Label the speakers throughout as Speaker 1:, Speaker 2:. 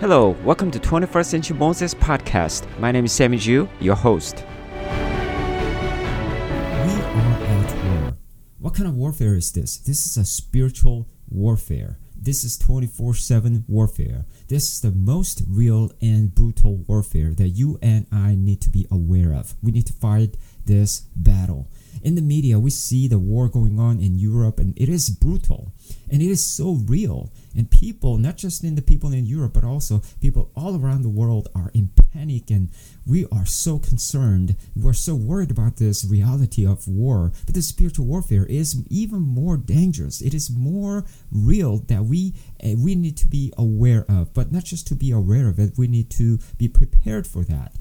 Speaker 1: Hello, welcome to 21st Century Moses Podcast. My name is Sammy Ju, your host.
Speaker 2: We are at war. What kind of warfare is this? This is a spiritual warfare. This is 24 7 warfare. This is the most real and brutal warfare that you and I need to be aware of. We need to fight this battle. In the media, we see the war going on in Europe, and it is brutal and it is so real. And people, not just in the people in Europe, but also people all around the world, are in panic, and we are so concerned. We're so worried about this reality of war. But the spiritual warfare is even more dangerous. It is more real that we uh, we need to be aware of. But not just to be aware of it, we need to be prepared for that.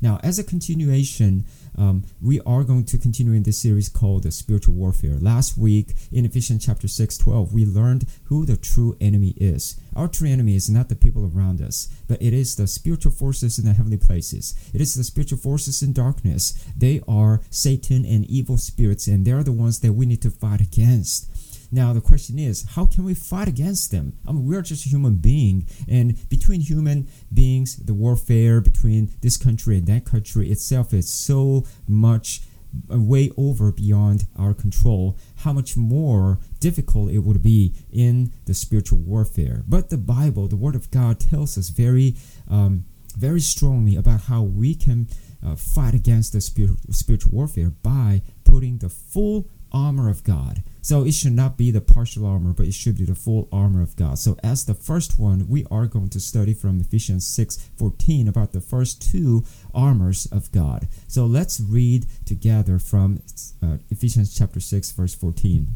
Speaker 2: Now, as a continuation um, we are going to continue in this series called the spiritual warfare. Last week in Ephesians chapter 6 12, we learned who the true enemy is. Our true enemy is not the people around us, but it is the spiritual forces in the heavenly places. It is the spiritual forces in darkness. They are Satan and evil spirits, and they are the ones that we need to fight against. Now the question is, how can we fight against them? I mean, we're just a human being, and between human beings, the warfare between this country and that country itself is so much uh, way over beyond our control. How much more difficult it would be in the spiritual warfare. But the Bible, the Word of God, tells us very, um, very strongly about how we can uh, fight against the spiritual warfare by putting the full armor of God. So it should not be the partial armor, but it should be the full armor of God. So as the first one, we are going to study from Ephesians 6 14 about the first two armors of God. So let's read together from uh, Ephesians chapter 6, verse 14.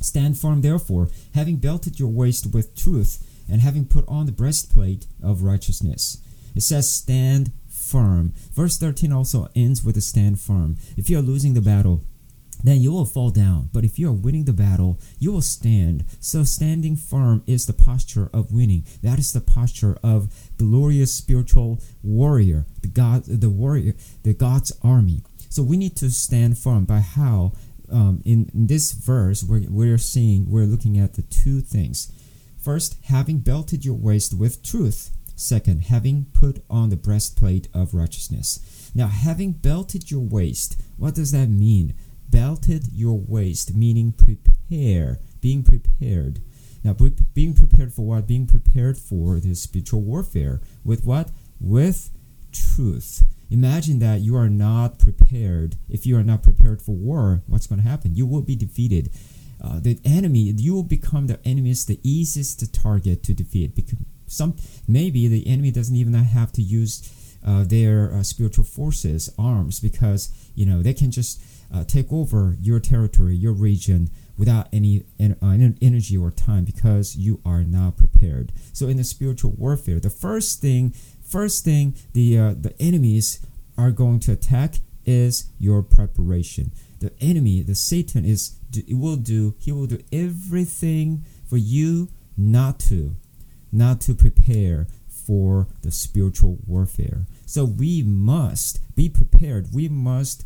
Speaker 2: Stand firm, therefore, having belted your waist with truth, and having put on the breastplate of righteousness. It says, Stand firm. Verse 13 also ends with a stand firm. If you are losing the battle, then you will fall down. But if you are winning the battle, you will stand. So standing firm is the posture of winning. That is the posture of glorious spiritual warrior, the God, the warrior, the God's army. So we need to stand firm by how um, in, in this verse we're, we're seeing we're looking at the two things. First, having belted your waist with truth. Second, having put on the breastplate of righteousness. Now, having belted your waist, what does that mean? Belted your waist, meaning prepare, being prepared. Now, being prepared for what? Being prepared for this spiritual warfare. With what? With truth. Imagine that you are not prepared. If you are not prepared for war, what's going to happen? You will be defeated. Uh, the enemy, you will become the enemy's the easiest target to defeat. Because some maybe the enemy doesn't even have to use uh, their uh, spiritual forces, arms, because you know they can just uh, take over your territory, your region, without any en- uh, energy or time because you are not prepared. So in the spiritual warfare, the first thing, first thing the uh, the enemies are going to attack is your preparation. The enemy, the Satan, is will do. He will do everything for you not to, not to prepare for the spiritual warfare. So we must be prepared. We must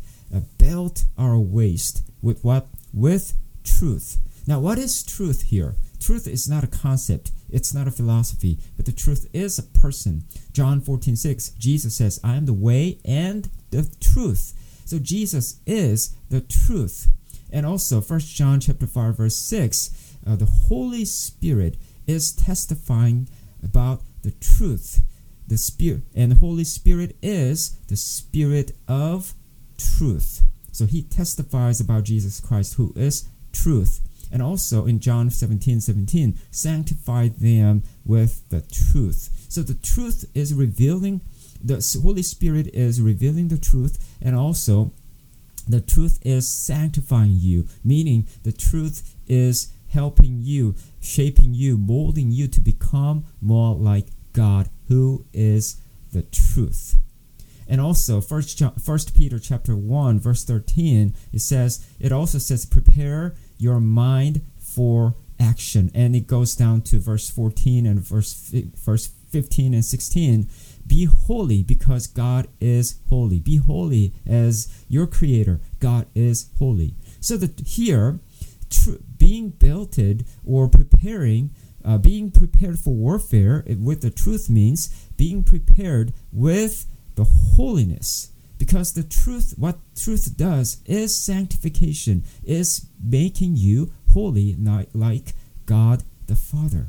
Speaker 2: belt our waist with what? With truth. Now, what is truth here? Truth is not a concept, it's not a philosophy, but the truth is a person. John 14 6, Jesus says, I am the way and the truth. So Jesus is the truth. And also, 1 John chapter 5, verse 6, uh, the Holy Spirit is testifying about the truth. The Spirit and the Holy Spirit is the Spirit of truth. So he testifies about Jesus Christ, who is truth. And also in John 17 17, sanctify them with the truth. So the truth is revealing, the Holy Spirit is revealing the truth, and also the truth is sanctifying you, meaning the truth is helping you, shaping you, molding you to become more like God, who is the truth. And also, First, First Peter chapter one verse thirteen, it says it also says prepare your mind for action, and it goes down to verse fourteen and verse verse fifteen and sixteen. Be holy because God is holy. Be holy as your Creator. God is holy. So that here, tr- being belted or preparing uh, being prepared for warfare with the truth means being prepared with the holiness because the truth what truth does is sanctification is making you holy like god the father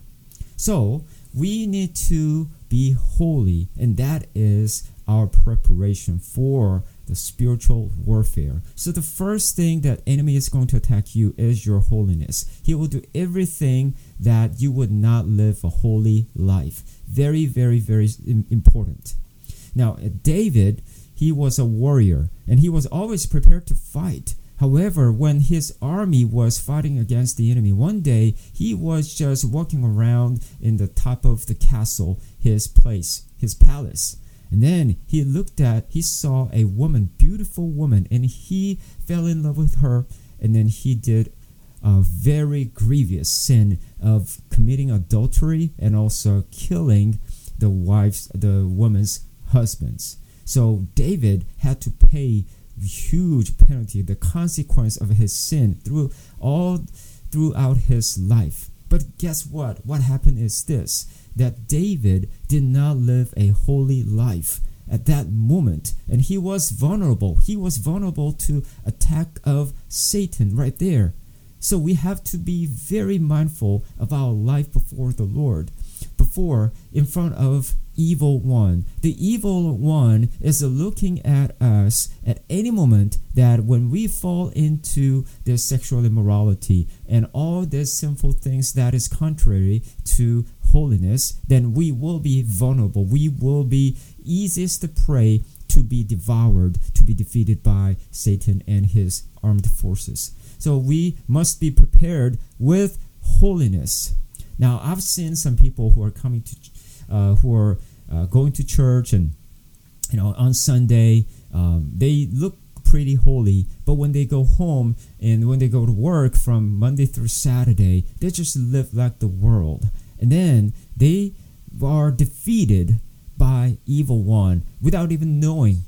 Speaker 2: so we need to be holy and that is our preparation for the spiritual warfare. So the first thing that enemy is going to attack you is your holiness. He will do everything that you would not live a holy life. Very, very, very important. Now, uh, David, he was a warrior and he was always prepared to fight. However, when his army was fighting against the enemy, one day he was just walking around in the top of the castle, his place, his palace and then he looked at, he saw a woman, beautiful woman, and he fell in love with her. And then he did a very grievous sin of committing adultery and also killing the wives, the woman's husbands. So David had to pay huge penalty, the consequence of his sin through all throughout his life. But guess what? What happened is this that David did not live a holy life at that moment and he was vulnerable he was vulnerable to attack of satan right there so we have to be very mindful of our life before the lord before in front of evil one the evil one is looking at us at any moment that when we fall into their sexual immorality and all these sinful things that is contrary to holiness, then we will be vulnerable. We will be easiest to prey to be devoured, to be defeated by Satan and his armed forces. So we must be prepared with holiness. Now, I've seen some people who are coming to, uh, who are uh, going to church and, you know, on Sunday, um, they look pretty holy, but when they go home and when they go to work from Monday through Saturday, they just live like the world. And then they are defeated by evil one without even knowing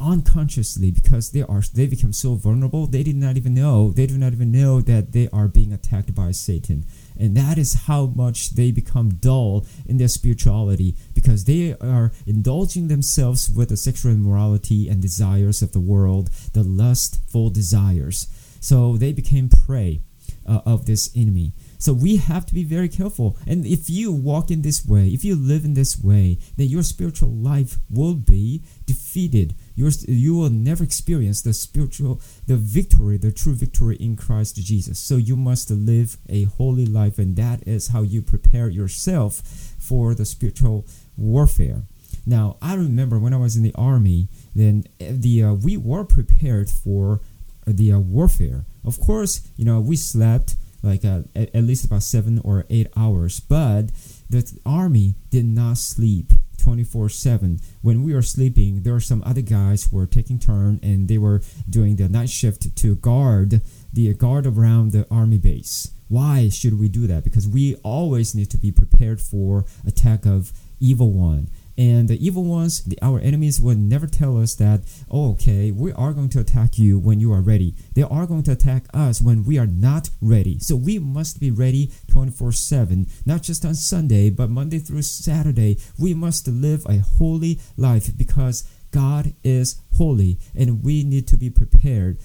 Speaker 2: unconsciously because they are they become so vulnerable they did not even know they do not even know that they are being attacked by satan and that is how much they become dull in their spirituality because they are indulging themselves with the sexual immorality and desires of the world the lustful desires so they became prey uh, of this enemy so we have to be very careful. And if you walk in this way, if you live in this way, then your spiritual life will be defeated. Your, you will never experience the spiritual, the victory, the true victory in Christ Jesus. So you must live a holy life, and that is how you prepare yourself for the spiritual warfare. Now, I remember when I was in the army, then the uh, we were prepared for the uh, warfare. Of course, you know we slept like uh, at, at least about seven or eight hours. But the army did not sleep 24 7 when we were sleeping there are some other guys who were taking turn and they were doing the night shift to guard the guard around the army base. Why should we do that? Because we always need to be prepared for attack of evil one and the evil ones, the, our enemies, will never tell us that, oh, okay, we are going to attack you when you are ready. They are going to attack us when we are not ready. So we must be ready 24 7, not just on Sunday, but Monday through Saturday. We must live a holy life because God is holy and we need to be prepared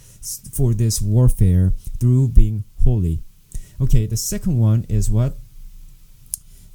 Speaker 2: for this warfare through being holy. Okay, the second one is what?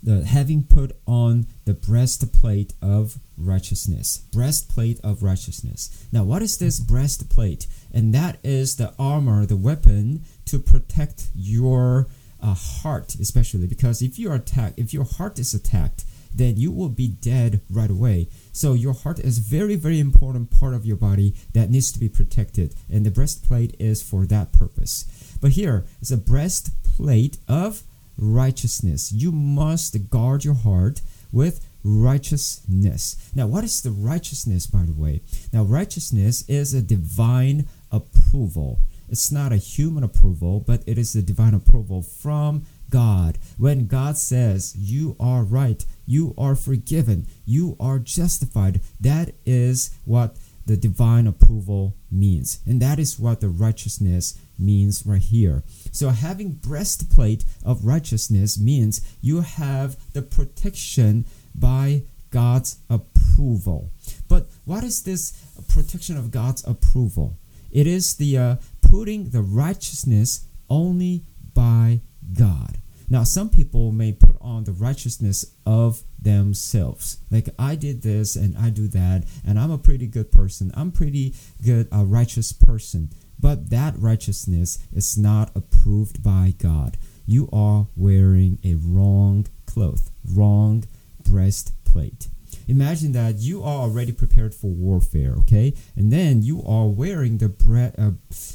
Speaker 2: The having put on the breastplate of righteousness. Breastplate of righteousness. Now what is this breastplate? And that is the armor the weapon to protect your uh, heart especially because if you are attacked if your heart is attacked then you will be dead right away. So your heart is very very important part of your body that needs to be protected. And the breastplate is for that purpose. But here is a breastplate of righteousness. You must guard your heart with righteousness. Now, what is the righteousness, by the way? Now, righteousness is a divine approval. It's not a human approval, but it is a divine approval from God. When God says, You are right, you are forgiven, you are justified, that is what the divine approval means. And that is what the righteousness means right here. So having breastplate of righteousness means you have the protection by God's approval. But what is this protection of God's approval? It is the uh, putting the righteousness only by God. Now, some people may put on the righteousness of themselves. Like, I did this and I do that, and I'm a pretty good person. I'm pretty good, a righteous person. But that righteousness is not approved by God. You are wearing a wrong cloth, wrong breastplate. Imagine that you are already prepared for warfare, okay? And then you are wearing the bre- uh,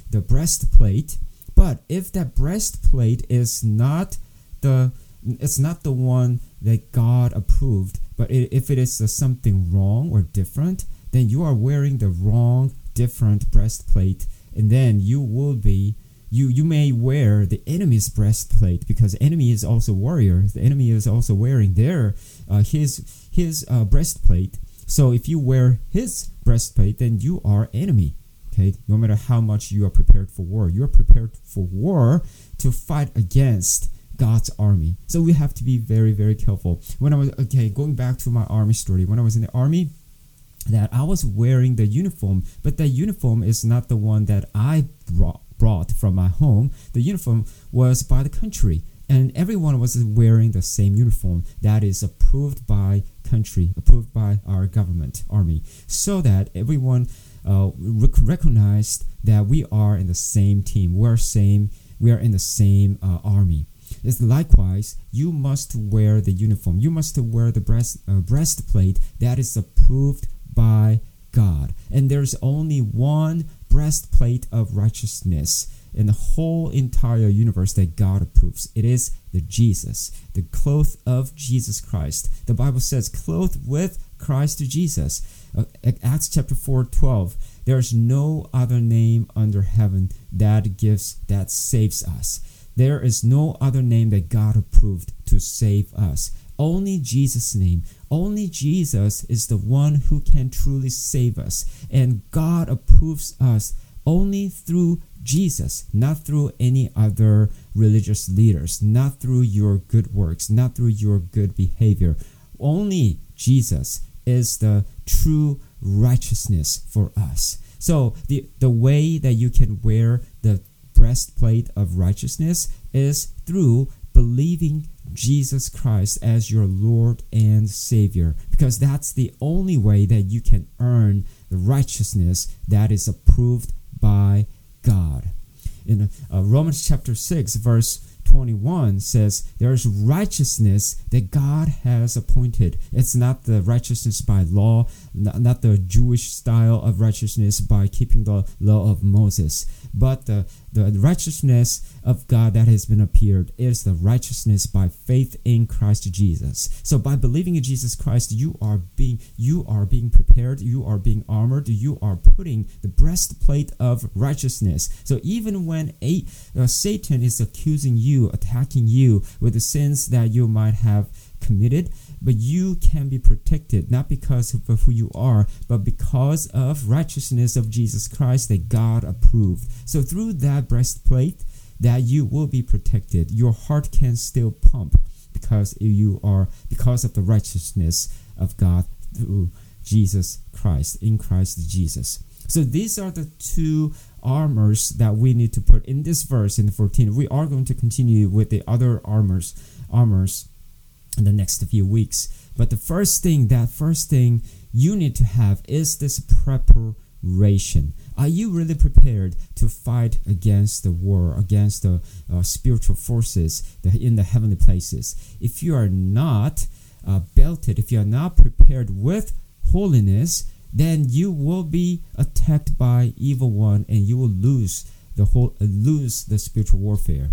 Speaker 2: the breastplate, but if that breastplate is not the it's not the one that God approved, but if it is uh, something wrong or different, then you are wearing the wrong, different breastplate, and then you will be you you may wear the enemy's breastplate because enemy is also warrior. The enemy is also wearing their uh, his his uh, breastplate. So if you wear his breastplate, then you are enemy. Okay, no matter how much you are prepared for war, you are prepared for war to fight against God's army. So we have to be very, very careful. When I was okay, going back to my army story, when I was in the army, that I was wearing the uniform, but the uniform is not the one that I brought brought from my home. The uniform was by the country, and everyone was wearing the same uniform that is approved by country, approved by our government, army, so that everyone uh, rec- recognized that we are in the same team. We are same. We are in the same uh, army. It's likewise, you must wear the uniform. You must wear the breast uh, breastplate that is approved by God. And there's only one breastplate of righteousness in the whole entire universe that God approves. It is the Jesus, the cloth of Jesus Christ. The Bible says, clothed with Christ to Jesus. Uh, Acts chapter 4 12. There's no other name under heaven that gives, that saves us. There is no other name that God approved to save us. Only Jesus' name. Only Jesus is the one who can truly save us. And God approves us only through Jesus, not through any other religious leaders, not through your good works, not through your good behavior. Only Jesus is the true righteousness for us. So the the way that you can wear the breastplate of righteousness is through believing Jesus Christ as your Lord and Savior, because that's the only way that you can earn the righteousness that is approved by God. In uh, Romans chapter 6, verse 21 says there's righteousness that God has appointed. It's not the righteousness by law, not the Jewish style of righteousness by keeping the law of Moses, but the, the righteousness of God that has been appeared is the righteousness by faith in Christ Jesus. So by believing in Jesus Christ, you are being you are being prepared, you are being armored, you are putting the breastplate of righteousness. So even when a, uh, Satan is accusing you, attacking you with the sins that you might have committed, but you can be protected not because of who you are, but because of righteousness of Jesus Christ that God approved. So through that breastplate, that you will be protected. Your heart can still pump because you are because of the righteousness of God through Jesus Christ in Christ Jesus. So these are the two armors that we need to put in this verse in the 14. We are going to continue with the other armors armors in the next few weeks. But the first thing, that first thing you need to have is this preparation. Are you really prepared to fight against the war, against the uh, spiritual forces in the heavenly places? If you are not uh, belted, if you are not prepared with holiness, then you will be attacked by evil one, and you will lose the whole, uh, lose the spiritual warfare.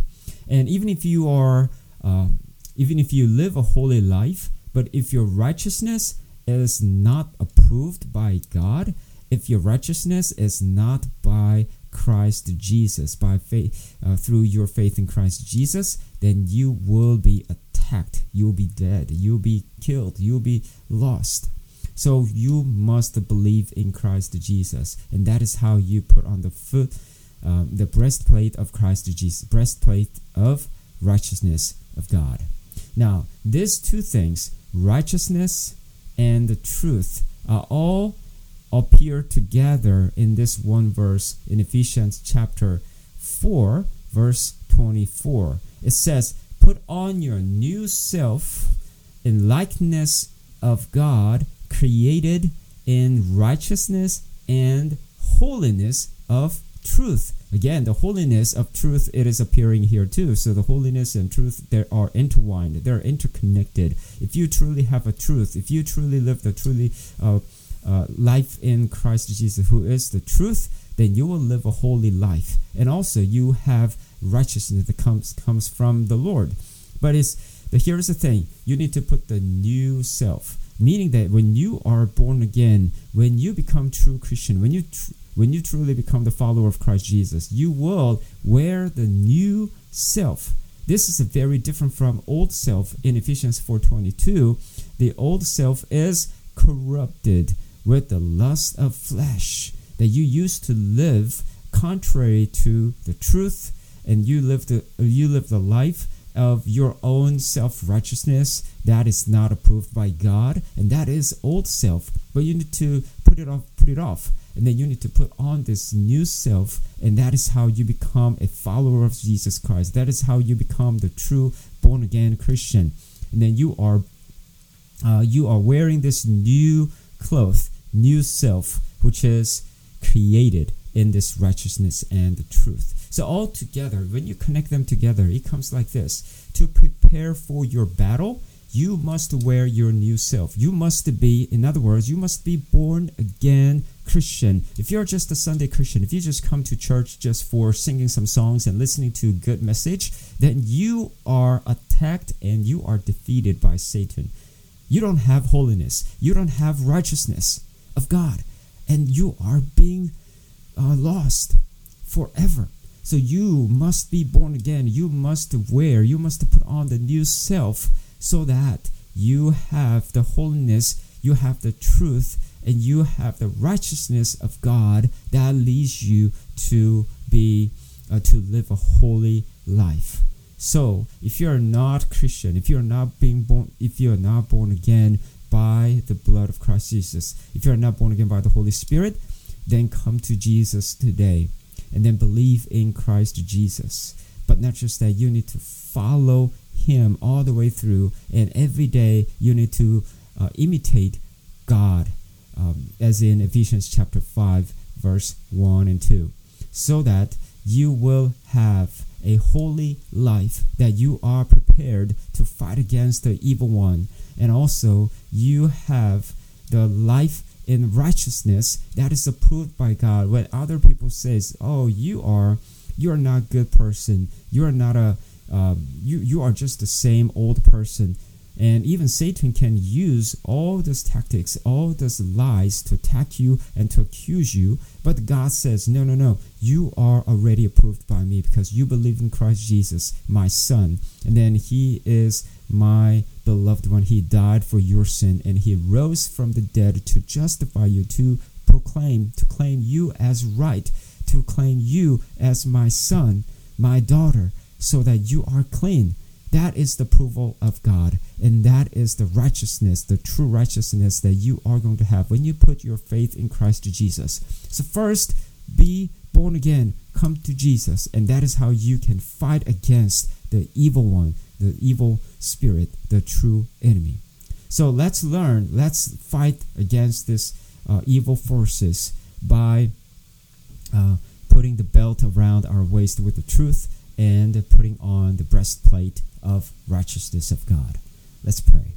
Speaker 2: And even if you are uh, even if you live a holy life, but if your righteousness is not approved by God, if your righteousness is not by Christ Jesus, by faith uh, through your faith in Christ Jesus, then you will be attacked. You'll be dead. You'll be killed. You'll be lost. So you must believe in Christ Jesus, and that is how you put on the foot um, the breastplate of Christ Jesus, breastplate of righteousness of God. Now, these two things, righteousness and the truth, are all appear together in this one verse in Ephesians chapter 4, verse 24. It says, Put on your new self in likeness of God, created in righteousness and holiness of truth. Again, the holiness of truth it is appearing here too. So the holiness and truth they are intertwined. They're interconnected. If you truly have a truth, if you truly live the truly uh, uh, life in Christ Jesus, who is the truth, then you will live a holy life, and also you have righteousness that comes comes from the Lord. But it's but here's the thing: you need to put the new self, meaning that when you are born again, when you become true Christian, when you tr- when you truly become the follower of Christ Jesus, you will wear the new self. This is very different from old self in Ephesians 4:22. The old self is corrupted with the lust of flesh that you used to live contrary to the truth and you live the you live the life of your own self-righteousness that is not approved by God and that is old self. But you need to put it off put it off. And then you need to put on this new self and that is how you become a follower of Jesus Christ. That is how you become the true born again Christian. And then you are uh, you are wearing this new cloth new self which is created in this righteousness and the truth. So, all together, when you connect them together, it comes like this To prepare for your battle, you must wear your new self. You must be, in other words, you must be born again Christian. If you're just a Sunday Christian, if you just come to church just for singing some songs and listening to a good message, then you are attacked and you are defeated by Satan. You don't have holiness, you don't have righteousness of God, and you are being uh, lost forever. So you must be born again. You must wear, you must put on the new self so that you have the holiness, you have the truth, and you have the righteousness of God that leads you to be uh, to live a holy life. So, if you are not Christian, if you are not being born, if you are not born again by the blood of Christ Jesus, if you are not born again by the Holy Spirit, then come to Jesus today and then believe in Christ Jesus. But not just that, you need to follow Him all the way through, and every day you need to uh, imitate God, um, as in Ephesians chapter 5, verse 1 and 2, so that you will have a holy life, that you are prepared to fight against the evil one, and also you have the life in righteousness that is approved by God. When other people says, "Oh, you are, you are not good person. You are not a, um, you you are just the same old person." And even Satan can use all those tactics, all those lies to attack you and to accuse you. But God says, no, no, no. You are already approved by me because you believe in Christ Jesus, my son. And then he is my beloved one. He died for your sin and he rose from the dead to justify you, to proclaim, to claim you as right, to claim you as my son, my daughter, so that you are clean that is the approval of God, and that is the righteousness, the true righteousness that you are going to have when you put your faith in Christ Jesus. So, first, be born again, come to Jesus, and that is how you can fight against the evil one, the evil spirit, the true enemy. So, let's learn, let's fight against this uh, evil forces by uh, putting the belt around our waist with the truth and putting on the breastplate of righteousness of God. Let's pray.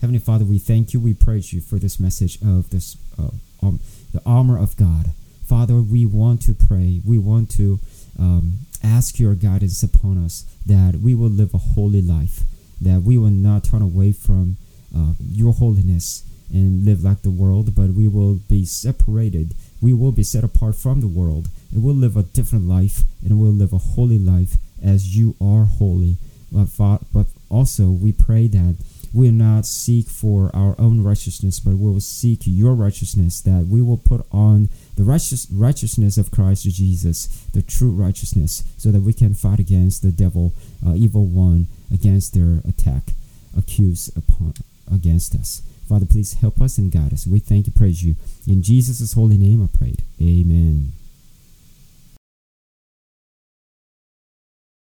Speaker 2: Heavenly Father, we thank you, we praise you for this message of this uh, um, the armor of God. Father, we want to pray. We want to um, ask your guidance upon us that we will live a holy life, that we will not turn away from uh, your holiness and live like the world, but we will be separated. We will be set apart from the world, and we'll live a different life, and we'll live a holy life as you are holy but, but also we pray that we will not seek for our own righteousness, but we will seek your righteousness, that we will put on the righteous, righteousness of Christ Jesus, the true righteousness, so that we can fight against the devil, uh, evil one, against their attack, accuse upon against us. Father, please help us and guide us. We thank you, praise you. In Jesus' holy name I prayed. Amen.